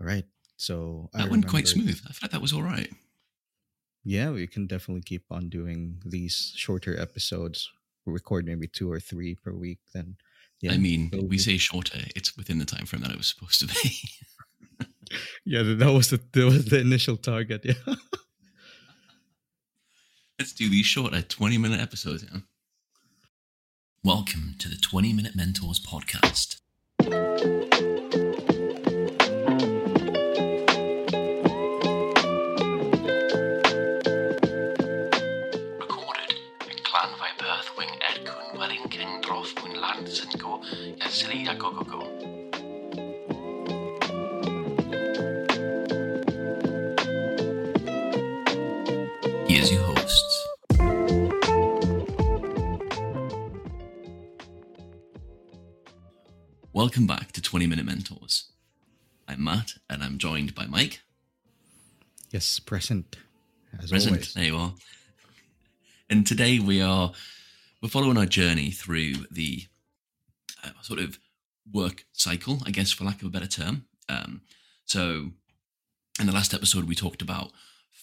All right. So that I went quite smooth. I feel like that was all right. Yeah, we can definitely keep on doing these shorter episodes. we record maybe two or three per week. Then, yeah. I mean, so we say shorter. It's within the time frame that it was supposed to be. yeah, that was the that was the initial target. Yeah. Let's do these shorter, twenty minute episodes. Yeah. Welcome to the Twenty Minute Mentors podcast. Go, go, go. Here's your hosts. Welcome back to 20 Minute Mentors. I'm Matt and I'm joined by Mike. Yes, present. As present, always. there you are. And today we are we're following our journey through the uh, sort of work cycle, I guess, for lack of a better term. Um, so, in the last episode, we talked about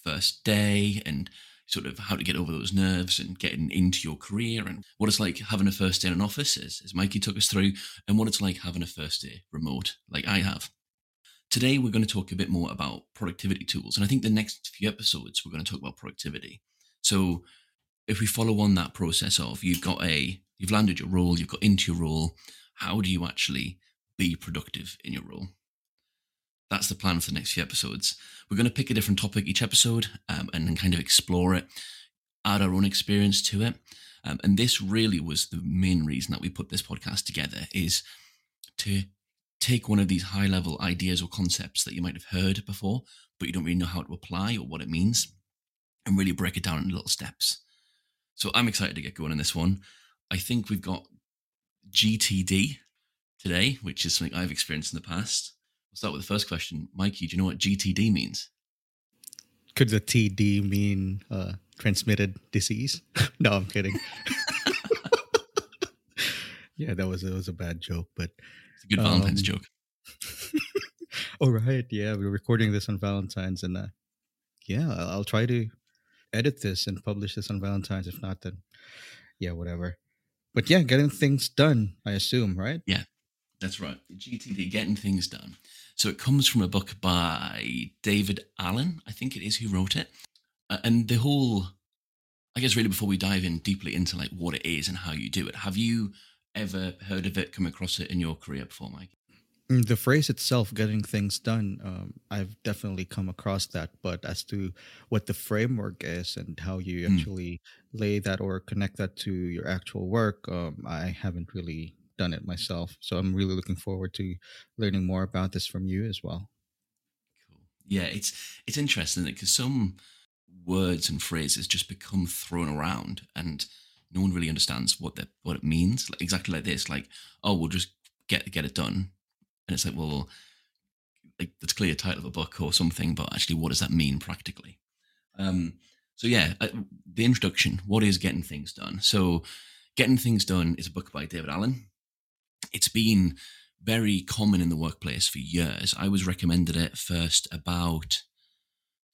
first day and sort of how to get over those nerves and getting into your career and what it's like having a first day in an office, as, as Mikey took us through, and what it's like having a first day remote, like I have. Today, we're going to talk a bit more about productivity tools. And I think the next few episodes, we're going to talk about productivity. So, if we follow on that process of you've got a, you've landed your role, you've got into your role, how do you actually be productive in your role? That's the plan for the next few episodes. We're going to pick a different topic each episode um, and then kind of explore it, add our own experience to it. Um, and this really was the main reason that we put this podcast together is to take one of these high level ideas or concepts that you might have heard before, but you don't really know how to apply or what it means, and really break it down in little steps. So I'm excited to get going on this one. I think we've got GTD today, which is something I've experienced in the past. We'll start with the first question. Mikey, do you know what GTD means? Could the TD mean uh, transmitted disease? no, I'm kidding. yeah, that was it was a bad joke, but it's a good Valentine's um, joke. All right, yeah, we're recording this on Valentine's, and uh, yeah, I'll try to edit this and publish this on Valentine's. If not, then yeah, whatever. But yeah, getting things done, I assume, right? Yeah, that's right. GTD, getting things done. So it comes from a book by David Allen, I think it is, who wrote it. Uh, and the whole, I guess, really before we dive in deeply into like what it is and how you do it, have you ever heard of it, come across it in your career before, Mike? Mm, the phrase itself, getting things done, um, I've definitely come across that. But as to what the framework is and how you mm. actually lay that or connect that to your actual work, um, I haven't really done it myself. So I'm really looking forward to learning more about this from you as well. Cool. Yeah, it's it's interesting because some words and phrases just become thrown around and no one really understands what the what it means. Like, exactly like this, like oh, we'll just get get it done and it's like, well, like that's clearly a title of a book or something, but actually, what does that mean practically? Um, so yeah, uh, the introduction. What is getting things done? So, getting things done is a book by David Allen. It's been very common in the workplace for years. I was recommended it first about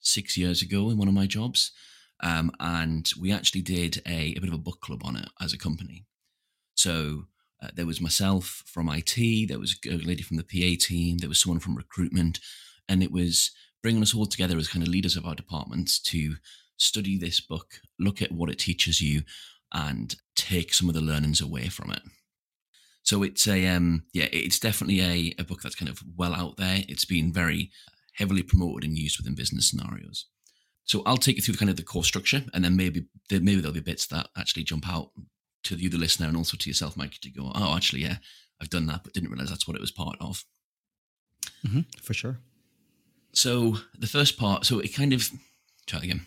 six years ago in one of my jobs. Um, and we actually did a, a, bit of a book club on it as a company. So uh, there was myself from IT, there was a lady from the PA team, there was someone from recruitment, and it was bringing us all together as kind of leaders of our departments to study this book, look at what it teaches you, and take some of the learnings away from it. So it's a um, yeah, it's definitely a, a book that's kind of well out there. It's been very heavily promoted and used within business scenarios. So I'll take you through kind of the core structure, and then maybe maybe there'll be bits that actually jump out to you, the listener, and also to yourself, Mike, to go, oh, actually, yeah, I've done that, but didn't realize that's what it was part of. Mm-hmm, for sure. So the first part, so it kind of, try again.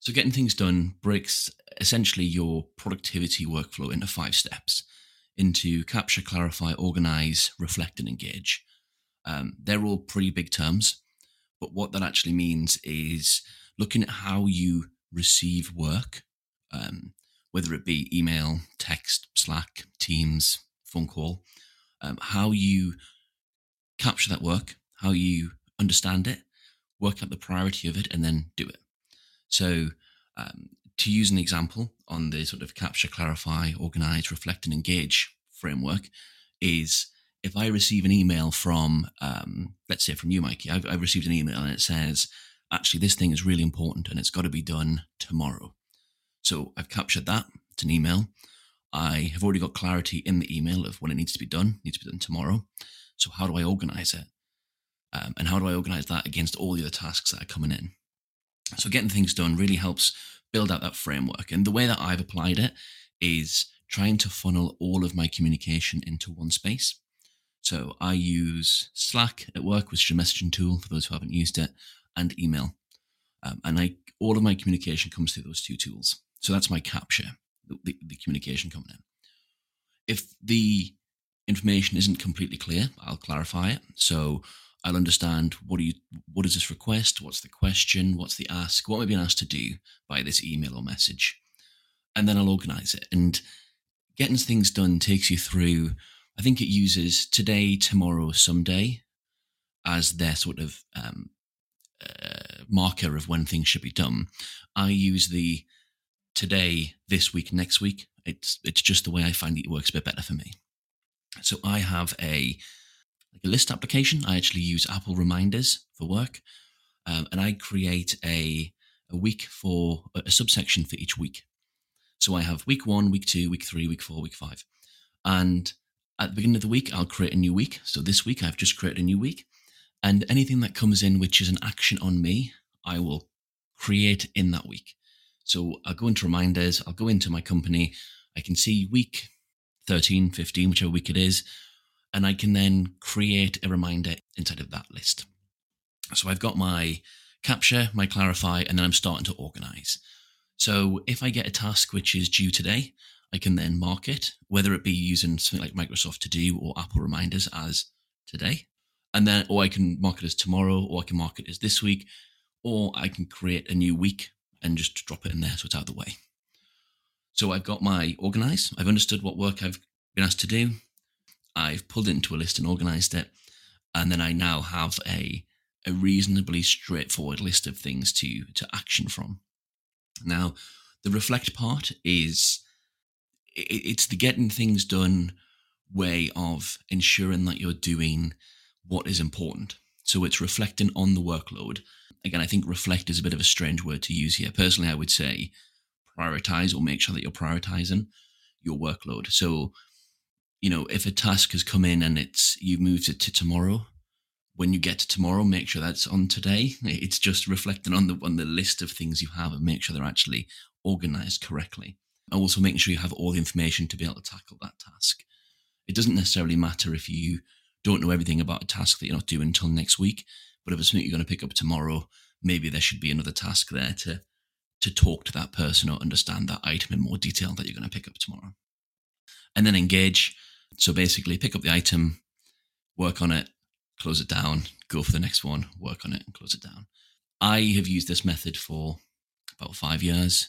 So getting things done breaks essentially your productivity workflow into five steps into capture, clarify, organize, reflect, and engage. Um, they're all pretty big terms, but what that actually means is looking at how you receive work, um, whether it be email, text, Slack, Teams, phone call, um, how you capture that work, how you understand it, work out the priority of it, and then do it. So, um, to use an example on the sort of capture, clarify, organize, reflect, and engage framework, is if I receive an email from, um, let's say from you, Mikey, I've, I've received an email and it says, actually, this thing is really important and it's got to be done tomorrow. So I've captured that. It's an email. I have already got clarity in the email of when it needs to be done, needs to be done tomorrow. So how do I organize it? Um, and how do I organize that against all the other tasks that are coming in? So getting things done really helps build out that framework. And the way that I've applied it is trying to funnel all of my communication into one space. So I use Slack at work, which is a messaging tool for those who haven't used it, and email. Um, and I all of my communication comes through those two tools. So that's my capture, the, the, communication coming in. If the information isn't completely clear, I'll clarify it. So I'll understand what do you what is this request, what's the question, what's the ask, what am I being asked to do by this email or message, and then I'll organize it. And getting things done takes you through. I think it uses today, tomorrow, someday as their sort of um, uh, marker of when things should be done. I use the today, this week, next week. It's it's just the way I find it works a bit better for me. So I have a like a list application. I actually use Apple Reminders for work, um, and I create a a week for a subsection for each week. So I have week one, week two, week three, week four, week five, and at the beginning of the week I'll create a new week. So this week I've just created a new week, and anything that comes in which is an action on me, I will create in that week. So I'll go into reminders, I'll go into my company, I can see week 13, 15, whichever week it is, and I can then create a reminder inside of that list. So I've got my capture, my clarify, and then I'm starting to organize. So if I get a task which is due today, I can then mark it, whether it be using something like Microsoft To Do or Apple Reminders as today. And then, or I can mark it as tomorrow, or I can mark it as this week, or I can create a new week and just drop it in there so it's out of the way. So I've got my organize. I've understood what work I've been asked to do. I've pulled it into a list and organized it. And then I now have a, a reasonably straightforward list of things to, to action from. Now, the reflect part is it, it's the getting things done way of ensuring that you're doing what is important. So it's reflecting on the workload. Again, I think reflect is a bit of a strange word to use here. Personally, I would say prioritize or make sure that you're prioritizing your workload. So you know, if a task has come in and it's you've moved it to tomorrow, when you get to tomorrow, make sure that's on today. It's just reflecting on the on the list of things you have and make sure they're actually organized correctly. And also making sure you have all the information to be able to tackle that task. It doesn't necessarily matter if you don't know everything about a task that you're not doing until next week, but if it's something you're going to pick up tomorrow, maybe there should be another task there to to talk to that person or understand that item in more detail that you're going to pick up tomorrow. And then engage so basically, pick up the item, work on it, close it down, go for the next one, work on it, and close it down. I have used this method for about five years.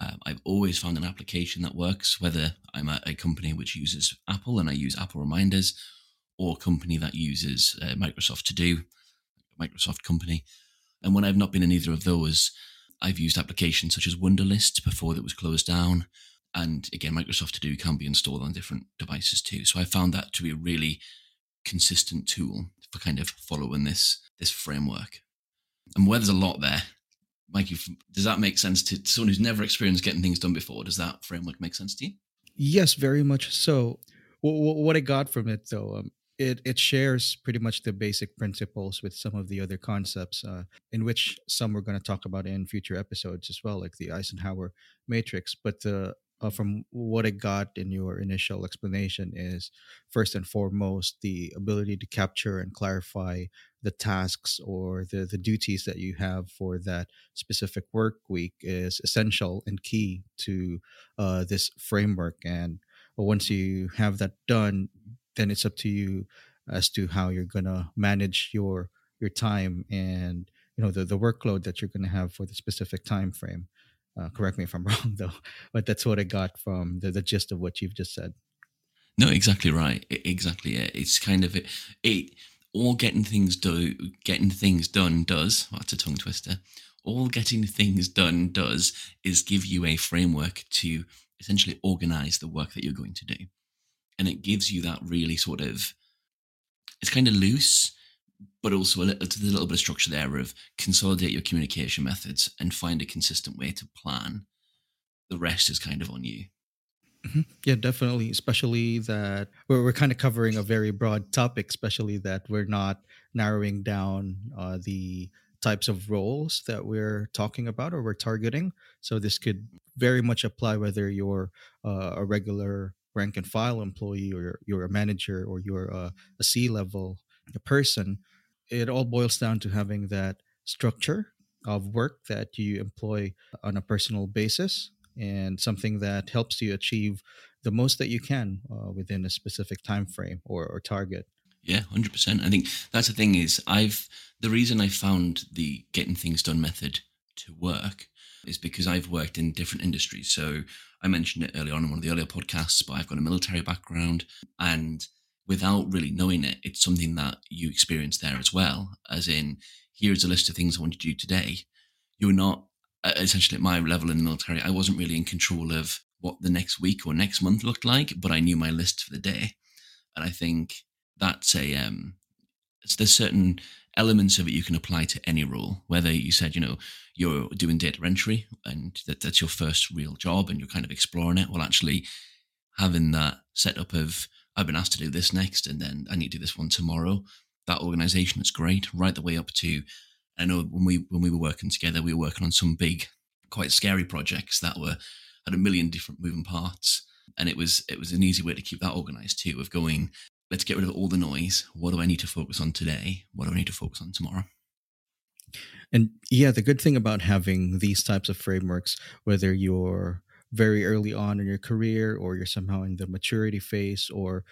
Um, I've always found an application that works, whether I'm at a company which uses Apple and I use Apple Reminders, or company that uses uh, Microsoft To Do, Microsoft company. And when I've not been in either of those, I've used applications such as Wunderlist before that was closed down. And again, Microsoft To Do can be installed on different devices too. So I found that to be a really consistent tool for kind of following this this framework. And where there's a lot there, Mikey, does that make sense to someone who's never experienced getting things done before? Does that framework make sense to you? Yes, very much so. What I got from it, though, um, it it shares pretty much the basic principles with some of the other concepts uh, in which some we're going to talk about in future episodes as well like the eisenhower matrix but the uh, from what I got in your initial explanation is first and foremost the ability to capture and clarify the tasks or the, the duties that you have for that specific work week is essential and key to uh, this framework. And once you have that done, then it's up to you as to how you're gonna manage your your time and you know the, the workload that you're gonna have for the specific time frame. Uh, correct me if I'm wrong, though, but that's what I got from the, the gist of what you've just said. No, exactly right. Exactly. It. It's kind of it, it. all getting things do getting things done does. Well, that's a tongue twister. All getting things done does is give you a framework to essentially organize the work that you're going to do, and it gives you that really sort of. It's kind of loose, but also a little, a little bit of structure there of consolidate your communication methods and find a consistent way to plan. The rest is kind of on you. Mm-hmm. Yeah, definitely. Especially that we're, we're kind of covering a very broad topic, especially that we're not narrowing down uh, the types of roles that we're talking about or we're targeting. So this could very much apply whether you're uh, a regular rank and file employee or you're, a manager or you're a, a C level person. It all boils down to having that structure of work that you employ on a personal basis and something that helps you achieve the most that you can uh, within a specific time frame or, or target yeah 100% i think that's the thing is i've the reason i found the getting things done method to work is because i've worked in different industries so i mentioned it earlier on in one of the earlier podcasts but i've got a military background and without really knowing it it's something that you experience there as well as in here's a list of things i want to do today you're not essentially at my level in the military, I wasn't really in control of what the next week or next month looked like, but I knew my list for the day. And I think that's a um, there's certain elements of it you can apply to any role. Whether you said you know you're doing data entry and that that's your first real job and you're kind of exploring it, well, actually having that setup of I've been asked to do this next, and then I need to do this one tomorrow. That organization is great, right the way up to I know when we when we were working together, we were working on some big, quite scary projects that were had a million different moving parts, and it was it was an easy way to keep that organized too. Of going, let's get rid of all the noise. What do I need to focus on today? What do I need to focus on tomorrow? And yeah, the good thing about having these types of frameworks, whether you're very early on in your career or you're somehow in the maturity phase or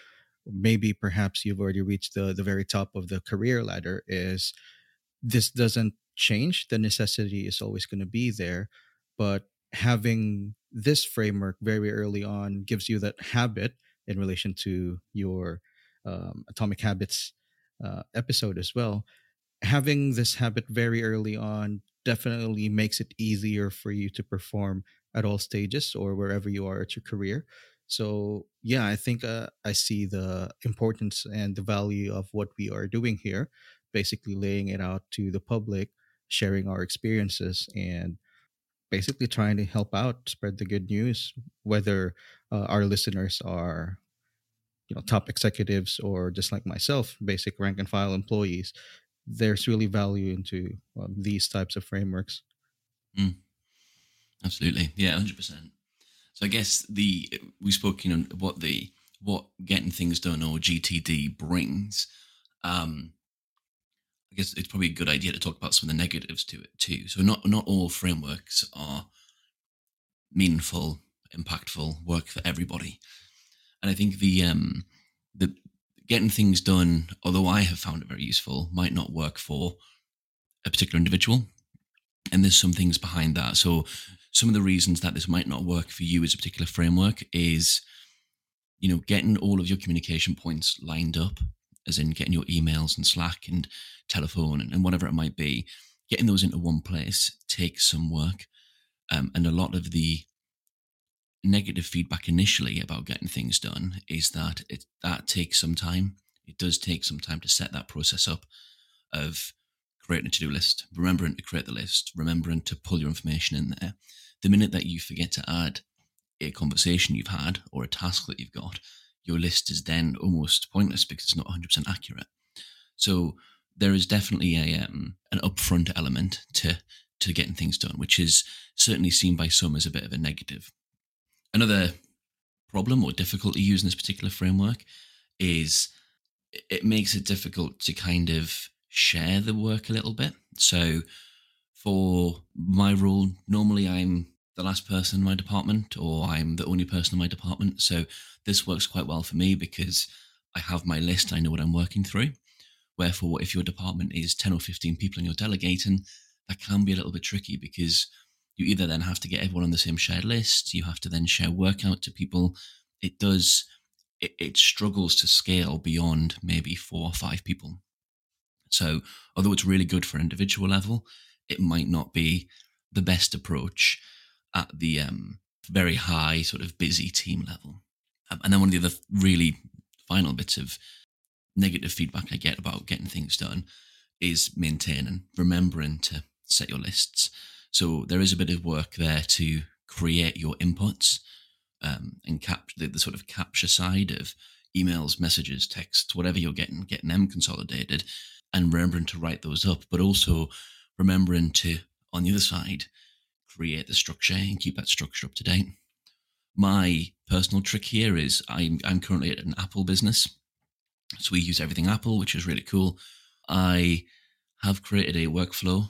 maybe perhaps you've already reached the the very top of the career ladder is this doesn't change the necessity is always going to be there but having this framework very early on gives you that habit in relation to your um, atomic habits uh, episode as well. Having this habit very early on definitely makes it easier for you to perform at all stages or wherever you are at your career. So yeah i think uh, i see the importance and the value of what we are doing here basically laying it out to the public, sharing our experiences, and basically trying to help out, spread the good news, whether uh, our listeners are you know top executives or just like myself basic rank and file employees there's really value into um, these types of frameworks mm. absolutely yeah 100% so i guess the we spoke you know what the what getting things done or gtd brings um I guess it's probably a good idea to talk about some of the negatives to it too. So not not all frameworks are meaningful, impactful work for everybody. And I think the um the getting things done, although I have found it very useful, might not work for a particular individual. And there's some things behind that. So some of the reasons that this might not work for you as a particular framework is, you know, getting all of your communication points lined up as in getting your emails and Slack and telephone and, and whatever it might be, getting those into one place takes some work. Um, and a lot of the negative feedback initially about getting things done is that it that takes some time. It does take some time to set that process up of creating a to-do list, remembering to create the list, remembering to pull your information in there. The minute that you forget to add a conversation you've had or a task that you've got, your list is then almost pointless because it's not 100% accurate. So there is definitely a um, an upfront element to to getting things done, which is certainly seen by some as a bit of a negative. Another problem or difficulty using this particular framework is it makes it difficult to kind of share the work a little bit. So for my role, normally I'm the last person in my department or I'm the only person in my department. So this works quite well for me because I have my list, I know what I'm working through. Wherefore, if your department is 10 or 15 people and you're delegating, that can be a little bit tricky because you either then have to get everyone on the same shared list, you have to then share work out to people. It does, it, it struggles to scale beyond maybe four or five people. So, although it's really good for individual level, it might not be the best approach at the um, very high, sort of busy team level. Um, and then one of the other really final bits of negative feedback I get about getting things done is maintaining, remembering to set your lists. So there is a bit of work there to create your inputs um, and capture the, the, sort of capture side of emails, messages, texts, whatever you're getting, getting them consolidated and remembering to write those up, but also remembering to, on the other side, create the structure and keep that structure up to date. My personal trick here is I'm, I'm currently at an Apple business. So we use everything Apple, which is really cool. I have created a workflow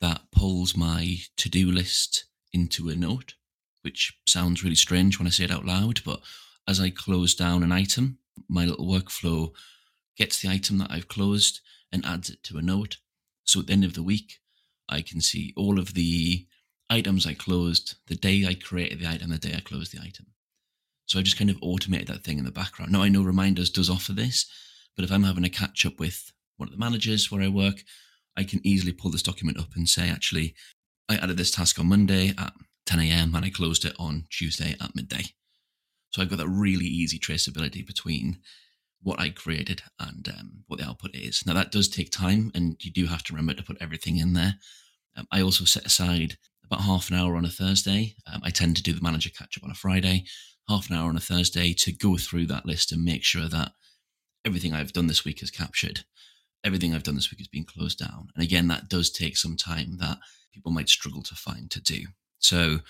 that pulls my to do list into a note, which sounds really strange when I say it out loud. But as I close down an item, my little workflow gets the item that I've closed and adds it to a note. So at the end of the week, I can see all of the items I closed, the day I created the item, the day I closed the item. So I just kind of automated that thing in the background. Now I know Reminders does offer this, but if I'm having a catch up with one of the managers where I work, I can easily pull this document up and say, actually, I added this task on Monday at 10 a.m. and I closed it on Tuesday at midday. So I've got that really easy traceability between what I created and um, what the output is. Now that does take time, and you do have to remember to put everything in there. Um, I also set aside about half an hour on a Thursday. Um, I tend to do the manager catch up on a Friday, half an hour on a Thursday to go through that list and make sure that everything I've done this week is captured. Everything I've done this week has been closed down. And again, that does take some time that people might struggle to find to do. So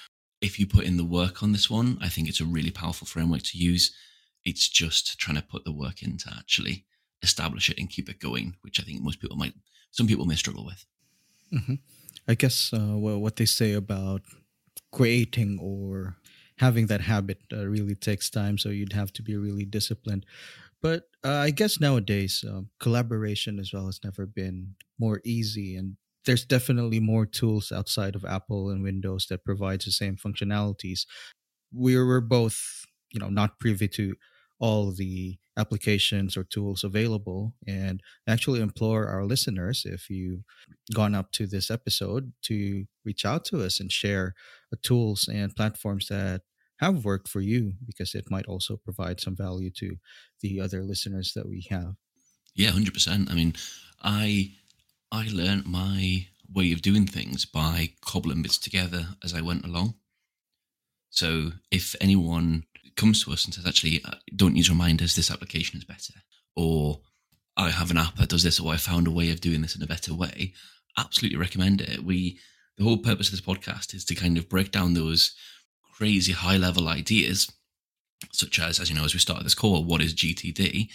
if you put in the work on this one, I think it's a really powerful framework to use. It's just trying to put the work in to actually establish it and keep it going, which I think most people might, some people may struggle with. Mm-hmm. I guess uh, well, what they say about creating or having that habit uh, really takes time. So you'd have to be really disciplined. But uh, I guess nowadays, um, collaboration as well has never been more easy. And there's definitely more tools outside of Apple and Windows that provides the same functionalities. We were both, you know, not privy to all the applications or tools available and actually implore our listeners if you've gone up to this episode to reach out to us and share tools and platforms that have worked for you because it might also provide some value to the other listeners that we have. Yeah 100% i mean i i learned my way of doing things by cobbling bits together as i went along. So if anyone comes to us and says, actually, uh, don't use reminders, this application is better, or I have an app that does this, or I found a way of doing this in a better way, absolutely recommend it. We, the whole purpose of this podcast is to kind of break down those crazy high level ideas, such as, as you know, as we started this call, what is GTD,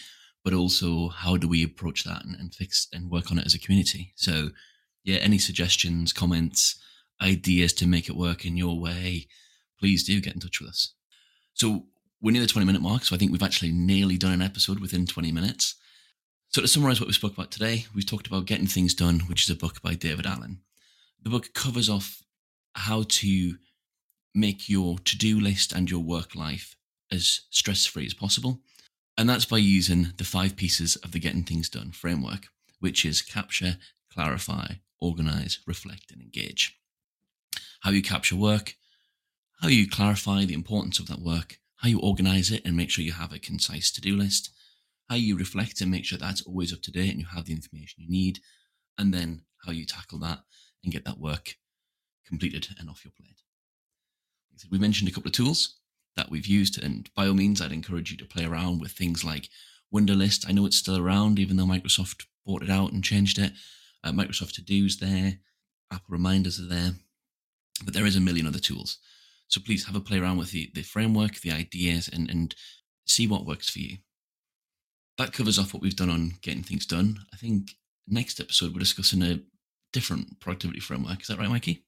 but also how do we approach that and, and fix and work on it as a community. So, yeah, any suggestions, comments, ideas to make it work in your way, please do get in touch with us. So, we're near the 20 minute mark, so I think we've actually nearly done an episode within 20 minutes. So, to summarize what we spoke about today, we've talked about Getting Things Done, which is a book by David Allen. The book covers off how to make your to do list and your work life as stress free as possible. And that's by using the five pieces of the Getting Things Done framework, which is capture, clarify, organize, reflect, and engage. How you capture work, how you clarify the importance of that work, how you organize it and make sure you have a concise to do list, how you reflect and make sure that's always up to date and you have the information you need, and then how you tackle that and get that work completed and off your plate. We mentioned a couple of tools that we've used, and by all means, I'd encourage you to play around with things like Wunderlist. I know it's still around, even though Microsoft bought it out and changed it. Uh, Microsoft To Do's there, Apple Reminders are there, but there is a million other tools. So please have a play around with the, the framework, the ideas, and, and see what works for you. That covers off what we've done on getting things done. I think next episode we're discussing a different productivity framework. Is that right, Mikey?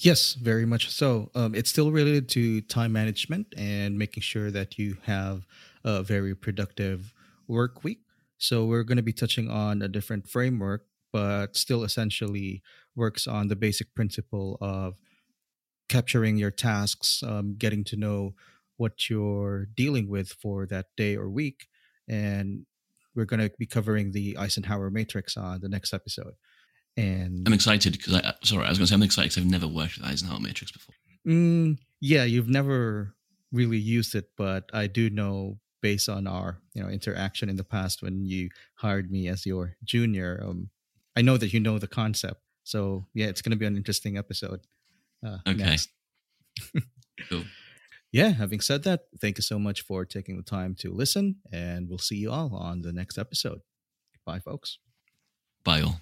Yes, very much so. Um, it's still related to time management and making sure that you have a very productive work week. So we're going to be touching on a different framework, but still essentially works on the basic principle of capturing your tasks, um, getting to know what you're dealing with for that day or week, and we're going to be covering the Eisenhower matrix on the next episode. And I'm excited because I sorry, I was going to say I'm excited because I've never worked with Eisenhower matrix before. Mm, yeah, you've never really used it, but I do know based on our you know interaction in the past when you hired me as your junior. Um, I know that you know the concept, so yeah, it's going to be an interesting episode. Uh, okay. cool. Yeah, having said that, thank you so much for taking the time to listen, and we'll see you all on the next episode. Bye, folks. Bye, all.